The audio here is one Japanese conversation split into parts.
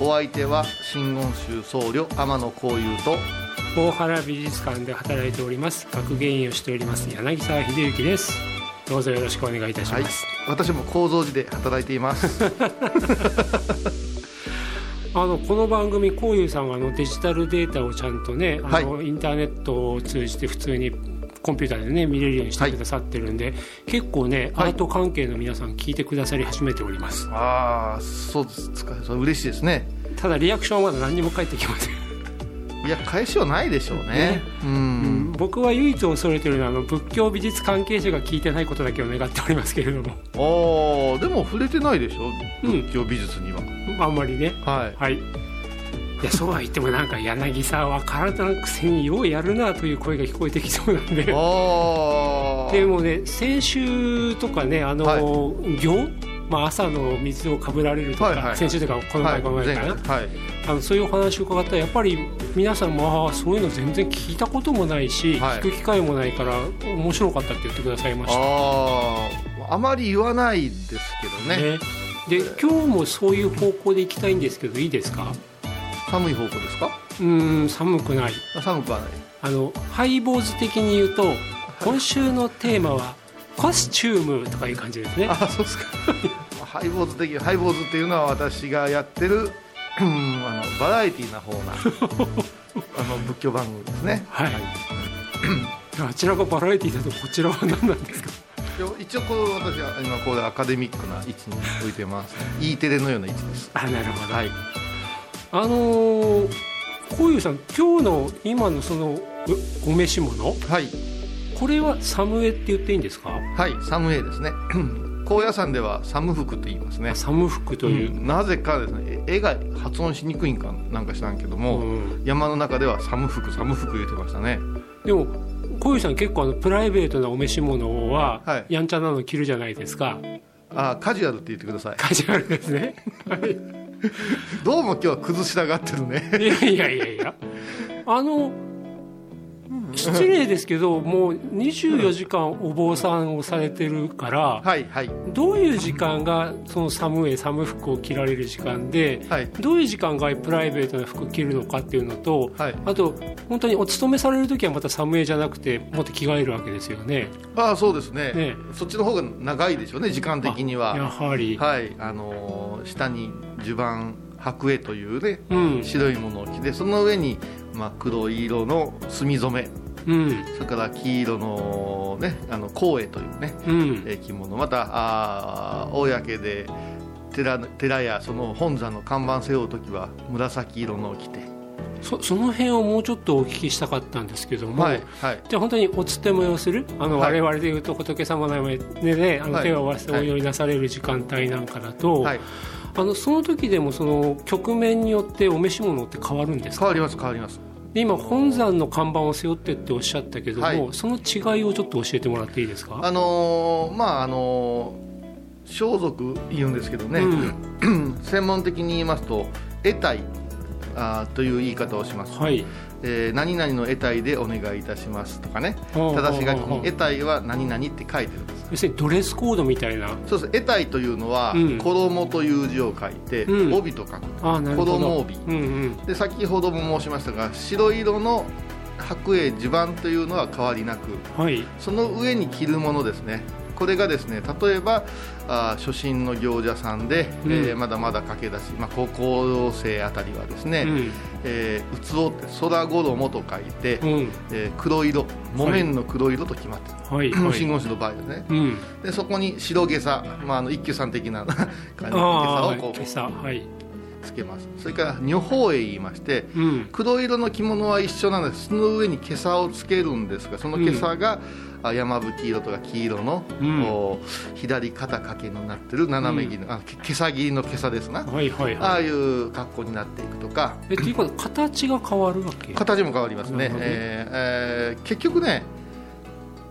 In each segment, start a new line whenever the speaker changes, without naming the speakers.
お相手は真言宗僧侶天野幸雄と
大原美術館で働いております。学芸員をしております。柳沢秀幸です。どうぞよろしくお願いいたし
はい。
ます、
私も構造寺で働いています。
あのこの番組こういうさんがあのデジタルデータをちゃんとねあの、インターネットを通じて普通にコンピューターでね見れるようにしてくださってるんで、結構ね、
はい。
アート関係の皆さん聞いてくださり始めております。
ああそうですか。それ嬉しいですね。
ただリアクションはまだ何にも返ってきません。
いや返しはないでしょうね。
ね。
うん。
僕は唯一恐れてるのはあの仏教美術関係者が聞いてないことだけを願っておりますけれども。
ああでも触れてないでしょ？
うん。
仏教美術には、
あんまりね。
はい。
はい。いやそうは言ってもなんか柳沢は体のくせにようやるなという声が聞こえてきそうなんで。でもね先週とかねあの、
はい。
行、まあ、朝の水をかぶられるとか、
はいはい
先週とかこの前この前かな、
はい。
あのそういうお話を伺ったらやっぱり皆さんもああそういうの全然聞いたこともないし、
はい
聞く機会もないから面白かったって言ってくださいました。
あああまり言わないですけどね。
ね。で今日もそういう方向で行きたいんですけどいいですか？
寒い方向ですか？
うーん寒くない。
あ寒くはない。
あのハイボーズ的に言うと今週のテーマはコスチュームとかいう感じですね。
あそうですか。ハイボーズ的ハイボーズっていうのは私がやってるうん あのバラエティーな方な あの仏教番組ですね。
はい。あちらがバラエティだとこちらは何なんですか？
一応こう私は今こうアカデミックな位置に置いてます。E テレのような位置です。
あなるほど。
はい
あのー、こういうさん今日の今のそのおお召し物？
はい。
これはサムエって言っていいんですか？
はいサムエですね。高野山ではサム服と言いますね。
サム服という、
うん。なぜかですね絵が発音しにくいんかなんか知らんけども、
うん。
山の中ではサム服サム服言ってましたね。
でもこういうさん結構あのプライベートなお召し物は、
はい。
やんちゃなの着るじゃないですか。
あカジュアルって言ってください。
カジュアルですね。はい
どうも今日は崩し上がってるね。
いやいやいやいや。あの失礼ですけどもう24時間お坊さんをされてるから、
はいはい。
どういう時間がその寒い寒服を着られる時間で、
はい。
どういう時間がプライベートな服を着るのかっていうのと、
はい。
あと本当にお勤めされる時はまた寒いじゃなくてもっと着替えるわけですよね。
ああそうですね。
ね。
そっちの方が長いでしょうね時間的に
や
は
はり、
はい。あのー下に襦袢白衣というね
うん。
白いものを着てその上に、まあ、黒い色の墨染め
うん。
それから黄色のねあの光栄というね
うん。
えー着物。またあー公で寺寺やその本山の看板背負う時は紫色のを着て。
そその辺をもうちょっとお聞きしたかったんですけども、
はいはい。
じゃあ本当にお勤めをするあの、
はい。
我々でいうと仏様の前でねあの
はい。
手を合わせてお祈りなされる時間帯なんかだと、
はい。
あのその時でもその局面によってお召し物って変わるんですか？
変わります変わります
で今本山の看板を背負ってっておっしゃったけども、
はい。
その違いをちょっと教えてもらっていいですか？
あのーまああのー装束言うんですけどね、専門的に言いますと得体あーという言い方をします、
はい
えー何々の得体でお願いいたしますとかね。
ほうほうほう
ただし書きに得体は何々って書いてるんです。
要するにドレスコードみたいな。
そうです得体というのは、
うん
衣という字を書いて、
うん。
帯と書く
あなるほど。
衣帯。
うんうん。
で先ほども申しましたが白色の白衣襦袢というのは変わりなく
はい。
その上に着るものですねこれがですね例えばあ初心の行者さんで、
うん。
えーまだまだ駆け出し、まあ、高校生あたりはですね、
うん。
えー、うつおって空衣と書いて、
うん。
えー黒色木綿の黒色と決まってる、
はい。はい。
真言宗の場合ですね。
うん。
でそこに白袈裟、まあ、あの一休さん的な 感じの
ああ
袈裟をこう
はい。
つけます。それから女法へ言いまして
うん。
黒色の着物は一緒なんですその上に袈裟をつけるんですがその袈裟が、あ山吹色とか黄色の、
うん。
こう左肩掛けになってる斜め着の、あけ袈裟切りの袈裟ですな、
はいはい
ああ
はい
いう格好になっていくとか。
えっていうことは形が変わるわけ？
形も変わりますね。えーえー結局ね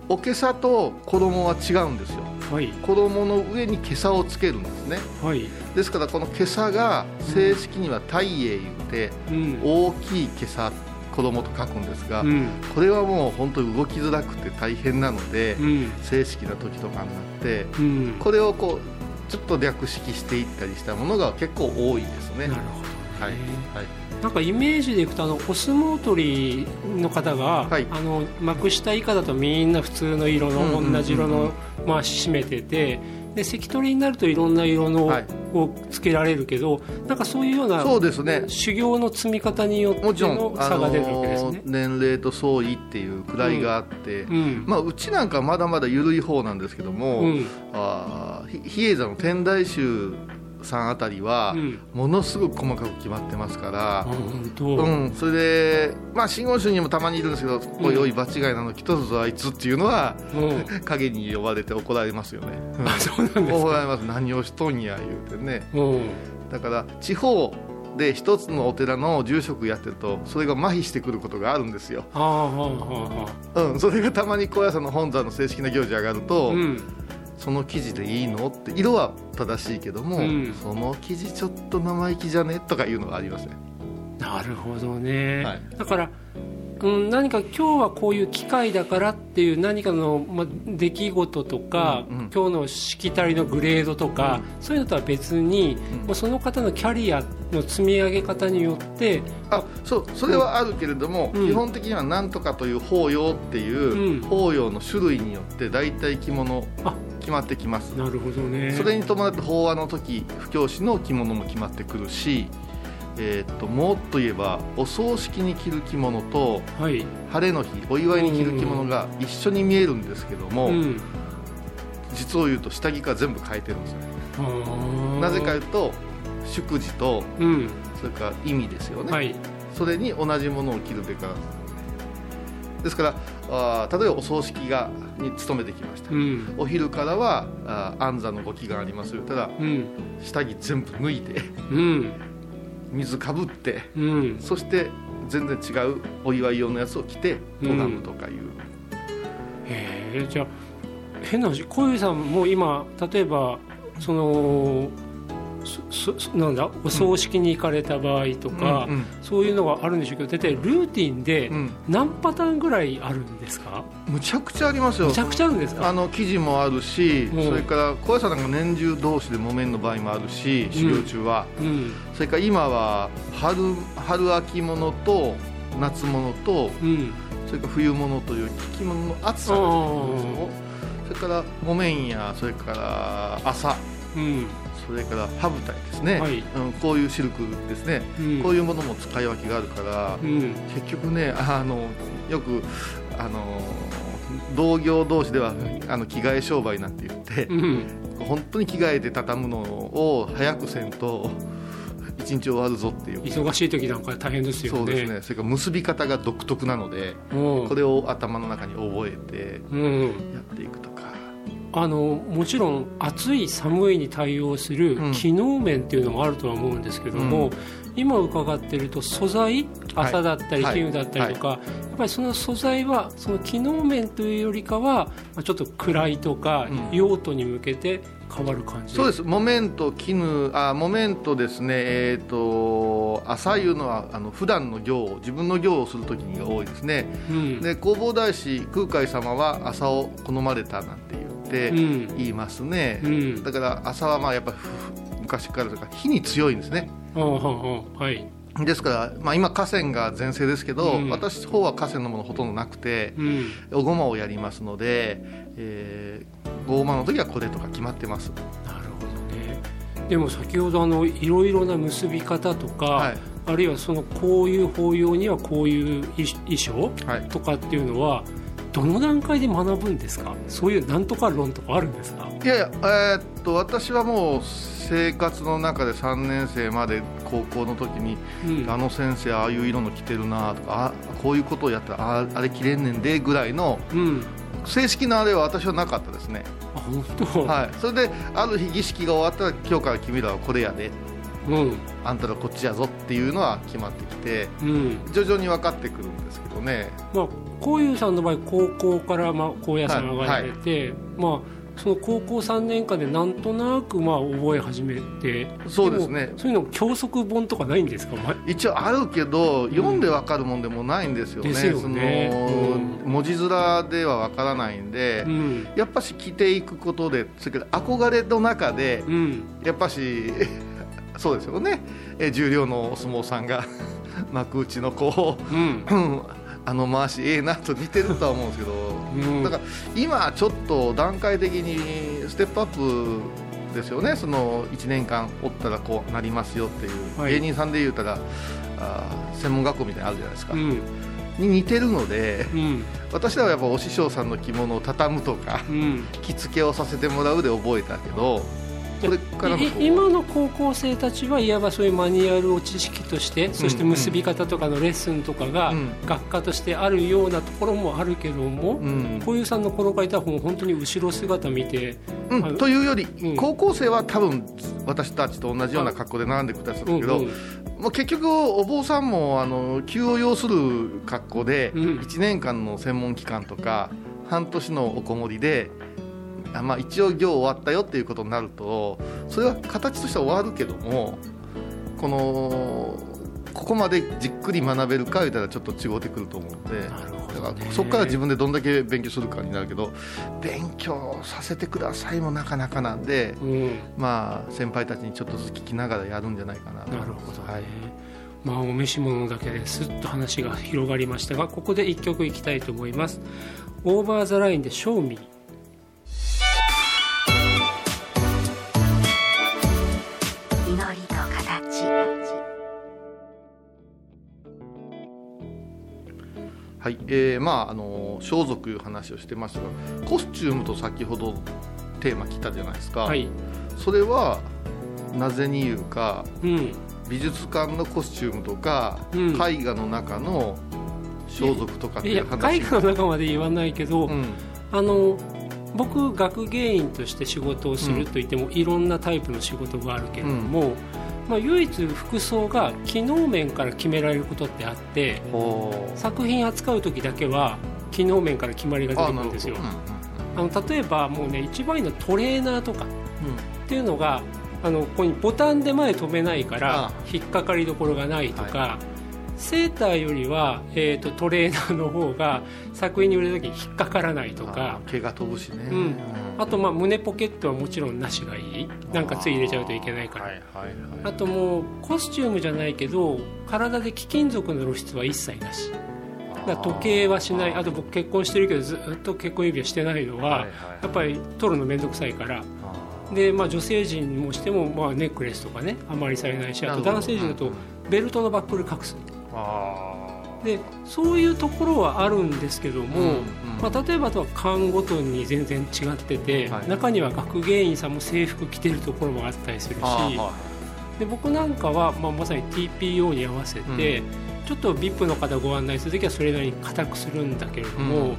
お袈裟と衣は違うんですよ。
はい。
衣の上に袈裟をつけるんですね。
はい。
ですからこの袈裟が正式には大英言って
うん。
大きい袈裟衣と書くんですが、
うん。
これはもう本当に動きづらくて大変なので、
うん。
正式な時とかになって
うん。
これをこうちょっと略式していったりしたものが結構多いですね。
なるほど
はい、
ね
はい、
なんかイメージでいくとあのお相撲取りの方が、
はい。
あの幕下以下だとみんな普通の色の同じ色のまあ締めててで関取になるといろんな色の
は
けられるけどなんかそういうような
そうですね。
修行の積み方によって
もちろ
の差が出るわけです
の
ね。
年齢と相違っていう位があって、
うん。
まあ、うちなんかまだまだ緩い方なんですけども、
うん。
あ比叡山の天台宗さんあたりは、
うん。
ものすごく細かく決まってますから
あ、本当、
うん、それで、まあ、真言宗にもたまにいるんですけど、おいおい、場違いなの、一つぞあいつっていうのは、
うん。
影に呼ばれて怒られますよね。うん。
あそうなんですか、
怒られます、何をしとんや言うてね。
うん。
だから、地方で一つのお寺の住職やってると、それが麻痺してくることがあるんですよ。
ああはあはあは
うん、それがたまに高野山の本山の正式な行事上がると、
あうん
その生地でいいの？って、色は正しいけども、
うん。
その生地ちょっと生意気じゃね？とかいうのがありますね。
なるほどね、
はい。
だから、うん、何か今日はこういう機会だからっていう何かの、まあ、出来事とか、
うんうん。
今日のしきたりのグレードとか、そういうのとは別に、
うん。
もうその方のキャリアの積み上げ方によって
あそうそれはあるけれども、
うん。
基本的には何とかという法要っていう、
うん。
法要の種類によって大体着物
あ
決まってきます。
なるほどね。
それに伴って法話の時布教師の着物も決まってくるし、えーっともっと言えばお葬式に着る着物と
はい、
晴れの日お祝いに着る着物が一緒に見えるんですけども、
うん、
実を言うと下着から全部変えてるんですよ。なぜかというと祝辞と
うん。
それから意味ですよね、
はい。
それに同じものを着るべからですからあー例えばお葬式がに勤めてきました、
うん。
お昼からはあー安産のご祈願ありますよ。言ったら
うん。
下着全部脱いで
うん。
水かぶって
うん。
そして全然違うお祝い用のやつを着て
うん。
拝むとかいう、
へえじゃあ変な話小遊さんも今例えばそのなんだ？お葬式に行かれた場合とか、
うん
そういうのがあるんでしょうけど大体ルーティンで
うん。
何パターンぐらいあるんですか、
むちゃくちゃありますよ。
めちゃくちゃあるんですか？
あの生地もあるし、
うん。
それから小屋さんなんか年中同士で木綿の場合もあるし修行中は、
うん。
それから今は春春秋物と夏物と
うん。
それから冬物という着物の厚さですよ。それから木綿やそれから麻
うん
それから羽舞台ですね、
はい。
うん、こういうシルクですね、
うん。
こういうものも使い分けがあるから、
うん。
結局ねあのよくあの同業同士ではあの着替え商売なんて言って
う、ん。
本当に着替えて畳むのを早くせんと一日終わるぞっていう。
忙しい時なんか大変ですよね。
そうですね。それから結び方が独特なので
うん。
これを頭の中に覚えて
うん。
やっていくと。か、
あのもちろん暑い寒いに対応する
うん。
機能面っていうのもあるとは思うんですけども、
うん。
今伺ってると素材麻だったり
はい。
絹だったりとか、やっぱりその素材はその機能面というよりかはまあちょっと暗いとか
うん。
用途に向けて変わる感じ。
そうです。木綿と絹あ木綿とですね。えっ、と朝いうのはあの普段の行を自分の行をするときにが多いですね。
うん。
で弘法大師空海様は朝を好まれたなんて言って
うん。
言いますね、
うん。
だから朝はまあやっぱふ昔からというか火に強いんですね。
はい。
ですから、まあ、今河川が全盛ですけど、
うん。
私の方は河川のものほとんどなくて
うん。
おごまをやりますので、えー、フォーマーの時はこれとか決まってます。
なるほどね。でも先ほどあのいろいろな結び方とか、はい、あるいはそのこういう法要にはこういう衣装、はい、とかっていうのはどの段階で学ぶんですか？そういうなんとか論とかあるんですか？
いやいや、えー、っと私はもう生活の中で3年生まで高校の時に、うん、あの先生ああいう色の着てるなとかあこういうことをやったらああれ着れんねんでぐらいの、うん、正式なあれは私はなかったですね。
あ本当？
はい。それである日儀式が終わったら今日から君らはこれやでうん、あんたらこっちやぞっていうのは決まってきて、うん、徐々に分かってくるんですけどね、
まあ、こういうさんの場合高校からまあ高野山がやれて、はいはい、まあその高校3年間でなんとなくまあ覚え始めて
そうですね。
そういうの教則本とかないんですか？
一応あるけど、読んで分かるもんでもないんですよね、
ね。
うん、文字面では分からないんで、うん、やっぱし着ていくことでそれから憧れの中で、うん、やっぱしそうですよね、え重量のお相撲さんが 幕内の子うん、あの回しええなと似てるとは思うんですけど、うん、だから今ちょっと段階的にステップアップですよね。その1年間おったらこうなりますよっていう、はい、芸人さんで言うたらあ専門学校みたいなのあるじゃないですか、うん、に似てるので、うん、私らはやっぱお師匠さんの着物を畳むとか、着付けをさせてもらうで覚えたけど
これから今の高校生たちはいわばそういうマニュアルを知識としてそして結び方とかのレッスンとかが学科としてあるようなところもあるけども、うん、こういうさんの頃からいたら本当に後ろ姿見て、
うん、というより、うん、高校生は多分私たちと同じような格好で並んでくださるけど、うんうん。もう結局、お坊さんもあの急を要する格好で、1年間の専門期間とか半年のおこもりでまあ、一応行終わったよっていうことになるとそれは形としては終わるけどもこのここまでじっくり学べるか言ったらちょっと違ってくると思うので、ね、だからそこから自分でどんだけ勉強するかになるけど勉強させてくださいもなかなかなんで、うん、まあ先輩たちにちょっとずつ聞きながらやるんじゃないかな
なるほど、ね、はい。まあ、お召し物だけですっと話が広がりましたがここで1曲いきたいと思います「オーバー・ザ・ライン」で「ショーミー」
はい、えー、まああの装束いう話をしてましたがコスチュームと先ほどテーマ来たじゃないですか、はい、それはなぜに言うか、うん、美術館のコスチュームとか、うん、絵画の中の装束とかっていう
話。絵画の中まで言わないけど、うん、あの僕学芸員として仕事をするといっても、いろんなタイプの仕事があるけれども、まあ、唯一服装が機能面から決められることってあって作品扱う時だけは機能面から決まりが出てくるんですよ。あの例えばもうね一番いいのはトレーナーとか、っていうのがあのここにボタンで前止めないから引っかかりどころがないとか、はい、セーターよりは、えーと、トレーナーの方が作品に売る時に引っかからないとか。
毛が飛ぶしね、
うん。あとまあ胸ポケットはもちろんなしがいい。なんかつい入れちゃうといけないから、はいはいはい、あともうコスチュームじゃないけど体で貴金属の露出は一切なし。だ時計はしない。あと僕結婚してるけどずっと結婚指輪してないのは、やっぱり取るの面倒くさいから。で、まあ、女性陣もしても、まあ、ネックレスとかねあまりされないしあと男性陣だとベルトのバックル隠すでそういうところはあるんですけども、うんうん、まあ、例えばとは館ごとに全然違ってて、はい、中には学芸員さんも制服着てるところもあったりするし、はい、で僕なんかは、まあ、まさに TPO に合わせて、うん、ちょっと VIP の方ご案内する時はそれなりに硬くするんだけれども。うん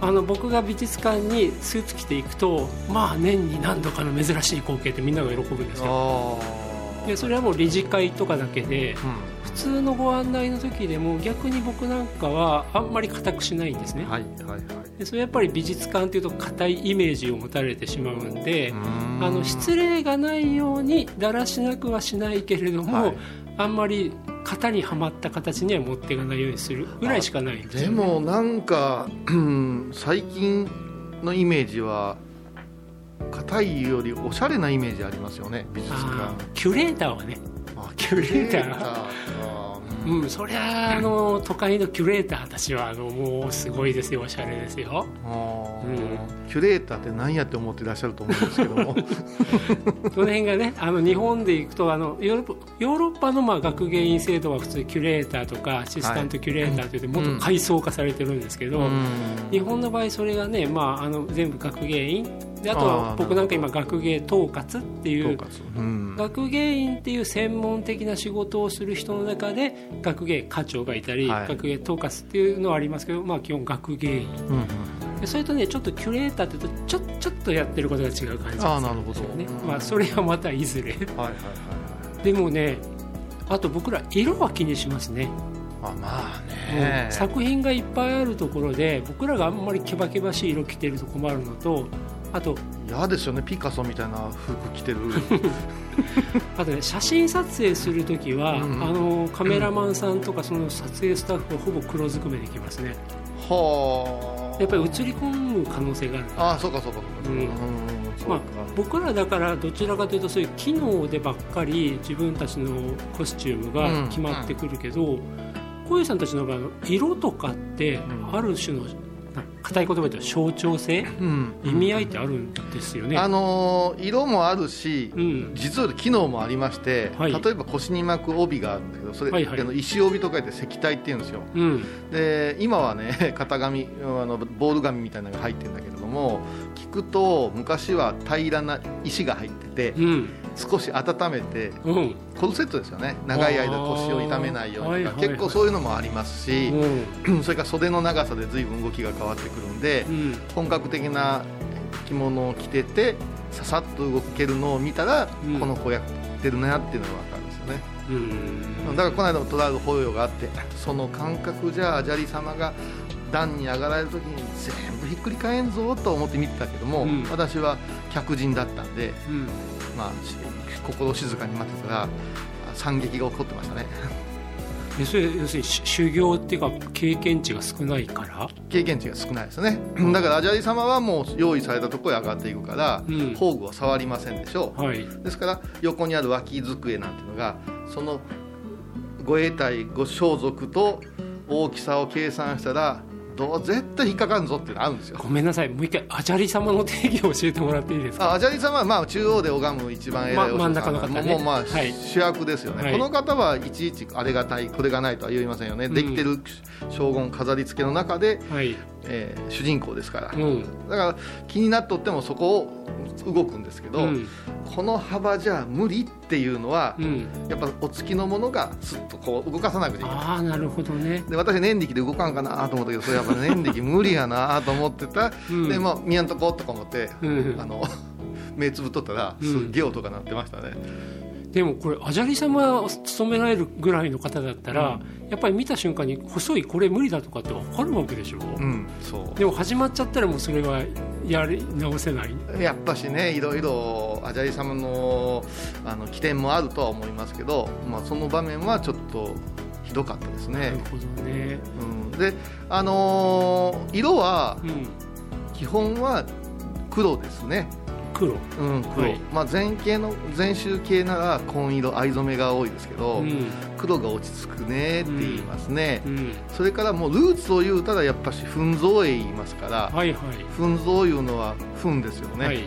あの僕が美術館にスーツ着ていくとまあ年に何度かの珍しい光景ってみんなが喜ぶんですよ。でそれはもう理事会とかだけで、うん、普通のご案内の時でも逆に僕なんかはあんまり硬くしないんですね、はいはいはい、でそれやっぱり美術館っていうと硬いイメージを持たれてしまうんであの失礼がないようにだらしなくはしないけれども、はい、あんまり型にはまった形には持っていかないようにするぐらいしかない
で、ね、でもなんか最近のイメージは硬いよりおしゃれなイメージありますよね美術館。
キュレーターはね
あキュレーター。
うん、そりゃあの都会のキュレーター私はあのもうすごいですよ。おしゃれですよ、
うん、キュレーターって何やって思ってらっしゃると思うんですけども。
その辺がねあの日本でいくとあのヨーロッパヨーロッパのまあ学芸員制度は普通キュレーターとかアシスタントキュレーターといってもっと階層化されてるんですけど、うん、日本の場合それがね、まあ、あの全部学芸員であとは僕なんか今学芸統括っていう、うん、学芸員っていう専門的な仕事をする人の中で学芸課長がいたり、はい、学芸統括っていうのはありますけど、まあ、基本学芸員、うん、でそれとねちょっとキュレーターっていうとちょちょっとやってることが違う感じですよね。まあ、それはまたいずれ。はいはい、はい、でもねあと僕ら色は気にしますね。
あまあね、
うん、作品がいっぱいあるところで僕らがあんまりけばけばしい色着てると困るのとあと
嫌ですよねピカソみたいな服着てる。
あとね写真撮影する時は、うん、あのカメラマンさんとかその撮影スタッフはほぼ黒ずくめできますね。はあ。やっぱり映り込む可能性がある。
ああそうかそうか
そうか、うん。まあ、僕らだからどちらかというとそういう機能でばっかり自分たちのコスチュームが決まってくるけど、うん、小遊さんたちの場合色とかってある種の硬い言葉で象徴性、うん、意味合いってあるんですよね、
あのー、色もあるし、うん、実は機能もありまして、はい、例えば腰に巻く帯があるんだけどそれ、はいはい、あの石帯と書いて石体っていうんですよ、うん、で今はね 型紙あのボール紙みたいなのが入ってるんだけれども聞くと昔は平らな石が入ってて、うん少し温めて、うん、コルセットですよね。長い間腰を痛めないように、はいはい、結構そういうのもありますし、うん、それから袖の長さで随分動きが変わってくるんで、うん、本格的な着物を着ててささっと動けるのを見たら、この子やってるなっていうのが分かるんですよね。だからこの間もトラウ法要があってその感覚じゃあ砂利様が段に上がられる時に全部ひっくり返んぞと思って見てたけども、うん、私は客人だったんで、うん、まあ、心静かに待ってたら惨劇が起こってましたね。
要するに修行っていうか経験値が少ないから？
経験値が少ないですね。だからアジャリ様はもう用意されたところへ上がっていくから、うん、宝具は触りませんでしょう、はい、ですから横にある脇机なんていうのがそのご栄体ご装束と大きさを計算したらどう絶対引っかかんぞっていうのあるんですよ。
ごめんなさい。もう一回アジャリ様の定義を教えてもらっていいですか？
アジャリ様はまあ中央で拝む一番偉いお
真ん中の方、ね、
もうまあ、はい、主役ですよね、はい、この方はいちいちあれがたいこれがないとは言いませんよね、うん、できてる将軍飾り付けの中で、はいえー、主人公ですから、うん、だから気になっとってもそこを動くんですけど、うん、この幅じゃ無理っていうのは、うん、やっぱお付きのものがすっとこう動かさなくていい。
ああなるほどね。
で私念力で動かんかなと思ったけど それやっぱ念力無理やなと思ってた、うん、でまあ見やんとことか思って、あの 目つぶっとったらすっげえ音が鳴ってましたね。
でもこれアジャリ様を務められるぐらいの方だったら、うん、やっぱり見た瞬間に細いこれ無理だとかって分かるわけでしょ、うん、そう。でも始まっちゃったらもうそれはやり直せない。
やっぱしねいろいろアジャリ様のあの起点もあるとは思いますけど、まあ、その場面はちょっとひどかったですね。な
るほどね、
うん、であのー、色は、基本は黒ですね
黒。
うん黒、はい、まあ、前系の前周系なら紺色藍染めが多いですけど、うん、黒が落ち着くねって言いますね、うん。うん、それからもうルーツを言うたらやっぱし粉像へ言いますから、はいはい、いうのは粉ですよね、はい、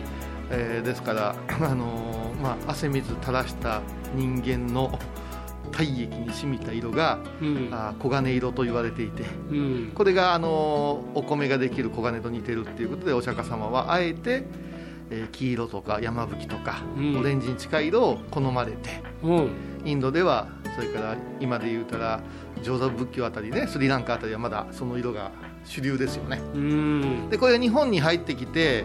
えー、ですから、あのー、まあ、汗水垂らした人間の体液に染みた色が、うん、あ黄金色と言われていて、うん、これがあのお米ができる黄金と似てるっていうことでお釈迦様はあえてえー、黄色とか山吹とか、うん、オレンジに近い色を好まれて、うん、インドではそれから今で言うたら上座仏教あたりねスリランカあたりはまだその色が主流ですよね。でこれが日本に入ってきて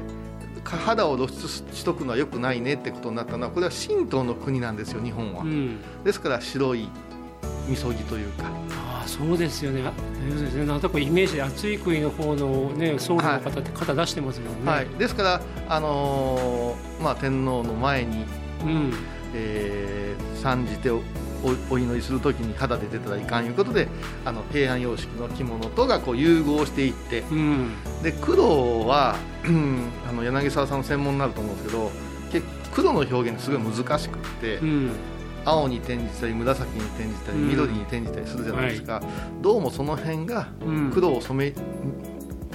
肌を露出しとくのはよくないねってことになったのはこれは神道の国なんですよ日本は、うん、ですから白いみそぎというか
そうですよね。なんとかイメージで暑い国の方のね僧侶の方って肩出してますもんね、はい、
ですから、あのー、まあ、天皇の前に、うん。えー、参じておお祈りするときに肌で出たらいかんいうことであの平安様式の着物とがこう融合していって、うん、で黒は、うん、あの柳沢さんの専門になると思うんですけど黒の表現すごい難しくて、うん、青に転じたり紫に転じたり緑に転じたりするじゃないですか、はい、どうもその辺が黒を染め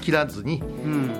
切らずに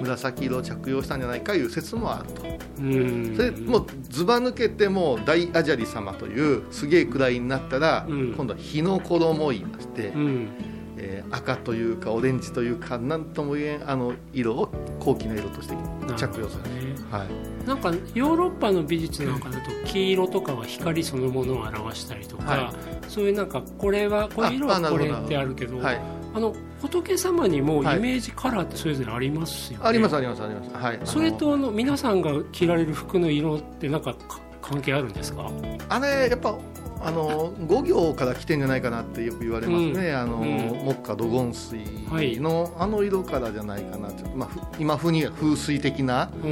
紫色を着用したんじゃないかいう説もあると、うん、それもうずば抜けても大アジャリ様というすげえ位になったら、うん、今度は日の衣を言いまして、うん、えー、赤というかオレンジというか何とも言えんあの色を高貴な色として着用される、ね、はい、
なんかヨーロッパの美術なんかだと黄色とかは光そのものを表したりとか、はい、そういうなんかこれはこういう色はこれってあるけど。はい。あの仏様にもイメージカラーってそれぞれありますよね、
はい、ありますありますあります、はい、
それとあの皆さんが着られる服の色ってなんか関係あるんですか？
あれやっぱあの五行から来てんじゃないかなってよく言われますね、うん、あの、うん、木下土金水の、はい、あの色からじゃないかなと、まあ、今風には風水的な、う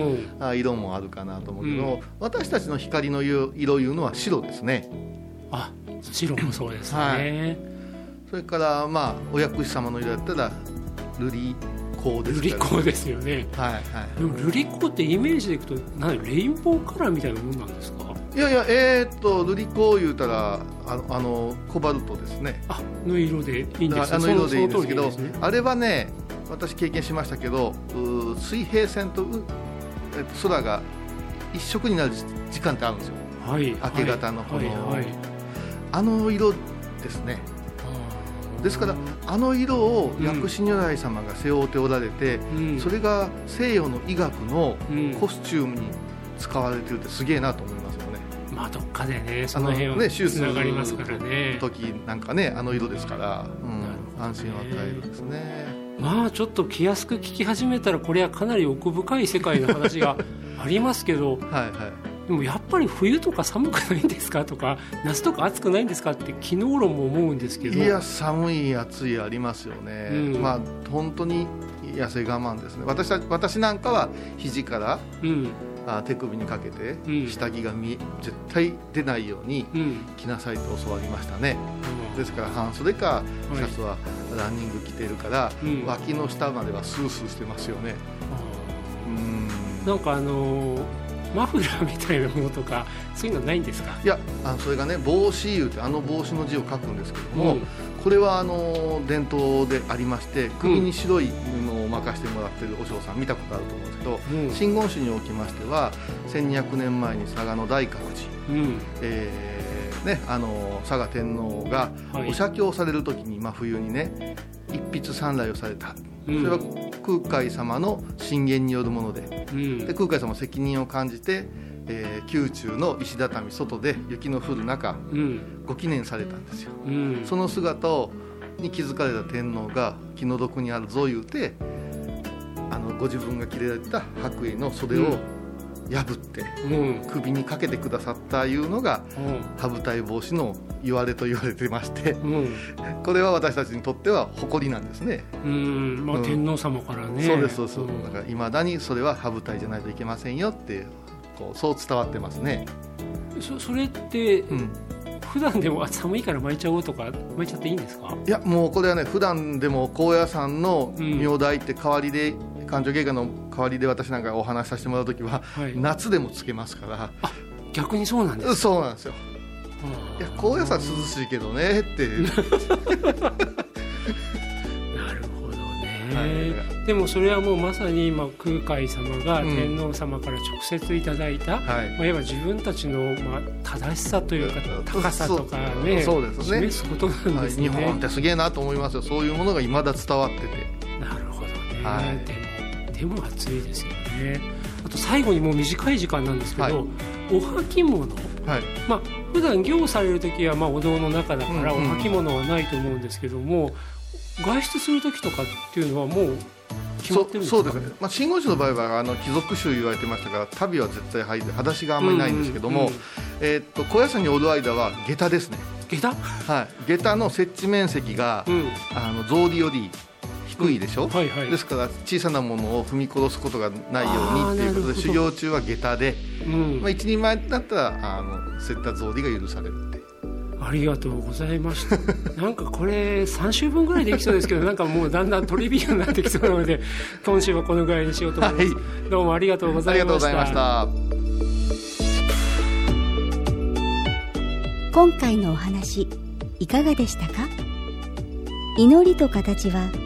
ん、色もあるかなと思うけど、私たちの光の色いうのは白ですね。
あ白もそうですね、はい。
それからまあお薬師様の色だったら瑠璃光です
瑠璃光ですよね。はいはいでも瑠璃光ってイメージでいくと何レインボーカラーみたいなもんなんですか？
いやいやえー、っと瑠璃光言うたらあのあのコバルトですね。
あの色でいいんです
あの色でいいんですけど、ね、あれはね私経験しましたけど水平線と空が一色になる時間ってあるんですよ、はい、明け方のこの、はい。はい、あの色ですね。ですからあの色を薬師如来様が背負っておられて、うん、それが西洋の医学のコスチュームに使われてるってすげえなと思います。
まあどっかでねその辺はね手術がりますからね。
時なんかねあの色ですから、うん、安心を与えるですね。
まあちょっと気安く聞き始めたらこれはかなり奥深い世界の話がありますけど はい、はい。でもやっぱり冬とか寒くないんですか？とか夏とか暑くないんですか？って昨日論も思うんですけど。
いや寒い暑いありますよね、うん、まあ本当に痩せ我慢ですね。私私なんかは肘から、うん、あ手首にかけて、下着が見絶対出ないように着なさいと教わりましたね、うん、ですから半袖かシャツはランニング着てるから、脇の下まではスースーしてますよね、
うん、なんかあのーマフラーみたいなものとかそういうのないんですか？
いやあそれがね帽子いうてあの帽子の字を書くんですけども、うん、これはあの伝統でありまして首に白い布を巻かしてもらってるお嬢さん見たことあると思うんですけど、うん、真言宗におきましては1200年前に佐賀の大覚寺、うん、えー、ね、あの佐賀天皇がお写経される時に、真冬にね一筆三来をされた。それは空海様の進言によるものでうん、で空海様責任を感じて、えー、宮中の石畳外で雪の降る中、うん、ご記念されたんですよ、うん、その姿をに気づかれた天皇が気の毒にあるぞ言うてあのご自分が着れられた白衣の袖を破って、首にかけてくださったいうのが、羽二重帽子の言われと言われてまして、これは私たちにとっては誇りなんですね。
うん、まあ、天皇様からね。
そうですそうです、だからいまだにそれは羽二重じゃないといけませんよってこうそう伝わってますね。
そそれって、うん。普段でも寒いから巻いちゃおうとか巻いちゃっていいんですか？
いやもうこれはね普段でも高野山の明代って代わりで感情経過の代わりで私なんかお話しさせてもらう時は、はい、夏でもつけますから。
あ逆にそうなんです
そうなんですよ。いや高野山涼しいけどねって
でもそれはもうまさに今空海様が天皇様から直接いただいた、うんはい。まあ、いわば自分たちのまあ正しさというか高さとかねそうですね。示すことなんですね、
はい、日本ってすげえなと思いますよ。そういうものがいまだ伝わってて。
なるほどね、はい、でも暑いですよね。あと最後にもう短い時間なんですけど、はい、お履物、はい。まあ普段行される時はまあお堂の中だからお履物はないと思うんですけども、外出する時とかっていうのはもう決まってるんですか、ね、そうですね、
まあ、真言宗の場合はあの貴族宗言われてましたから足袋は絶対履いて裸足があんまりないんですけども、うんうん、えー、っと高野山におる間は下駄ですね。
下駄？
はい。下駄の設置面積が、うん、あの草履より低いでしょ、うん。はいはい、ですから小さなものを踏み殺すことがないようにということで修行中は下駄で、うん、まあ、一人前だったらあのそういった草履が許される
ありがとうございました。なんかこれ3週分ぐらいできそうですけどなんかもうだんだんトリビアになってきそうなので 今週はこのぐらいにしようと思います、はい、どうもありがとうございました。
今回のお話いかがでしたか？祈りと形は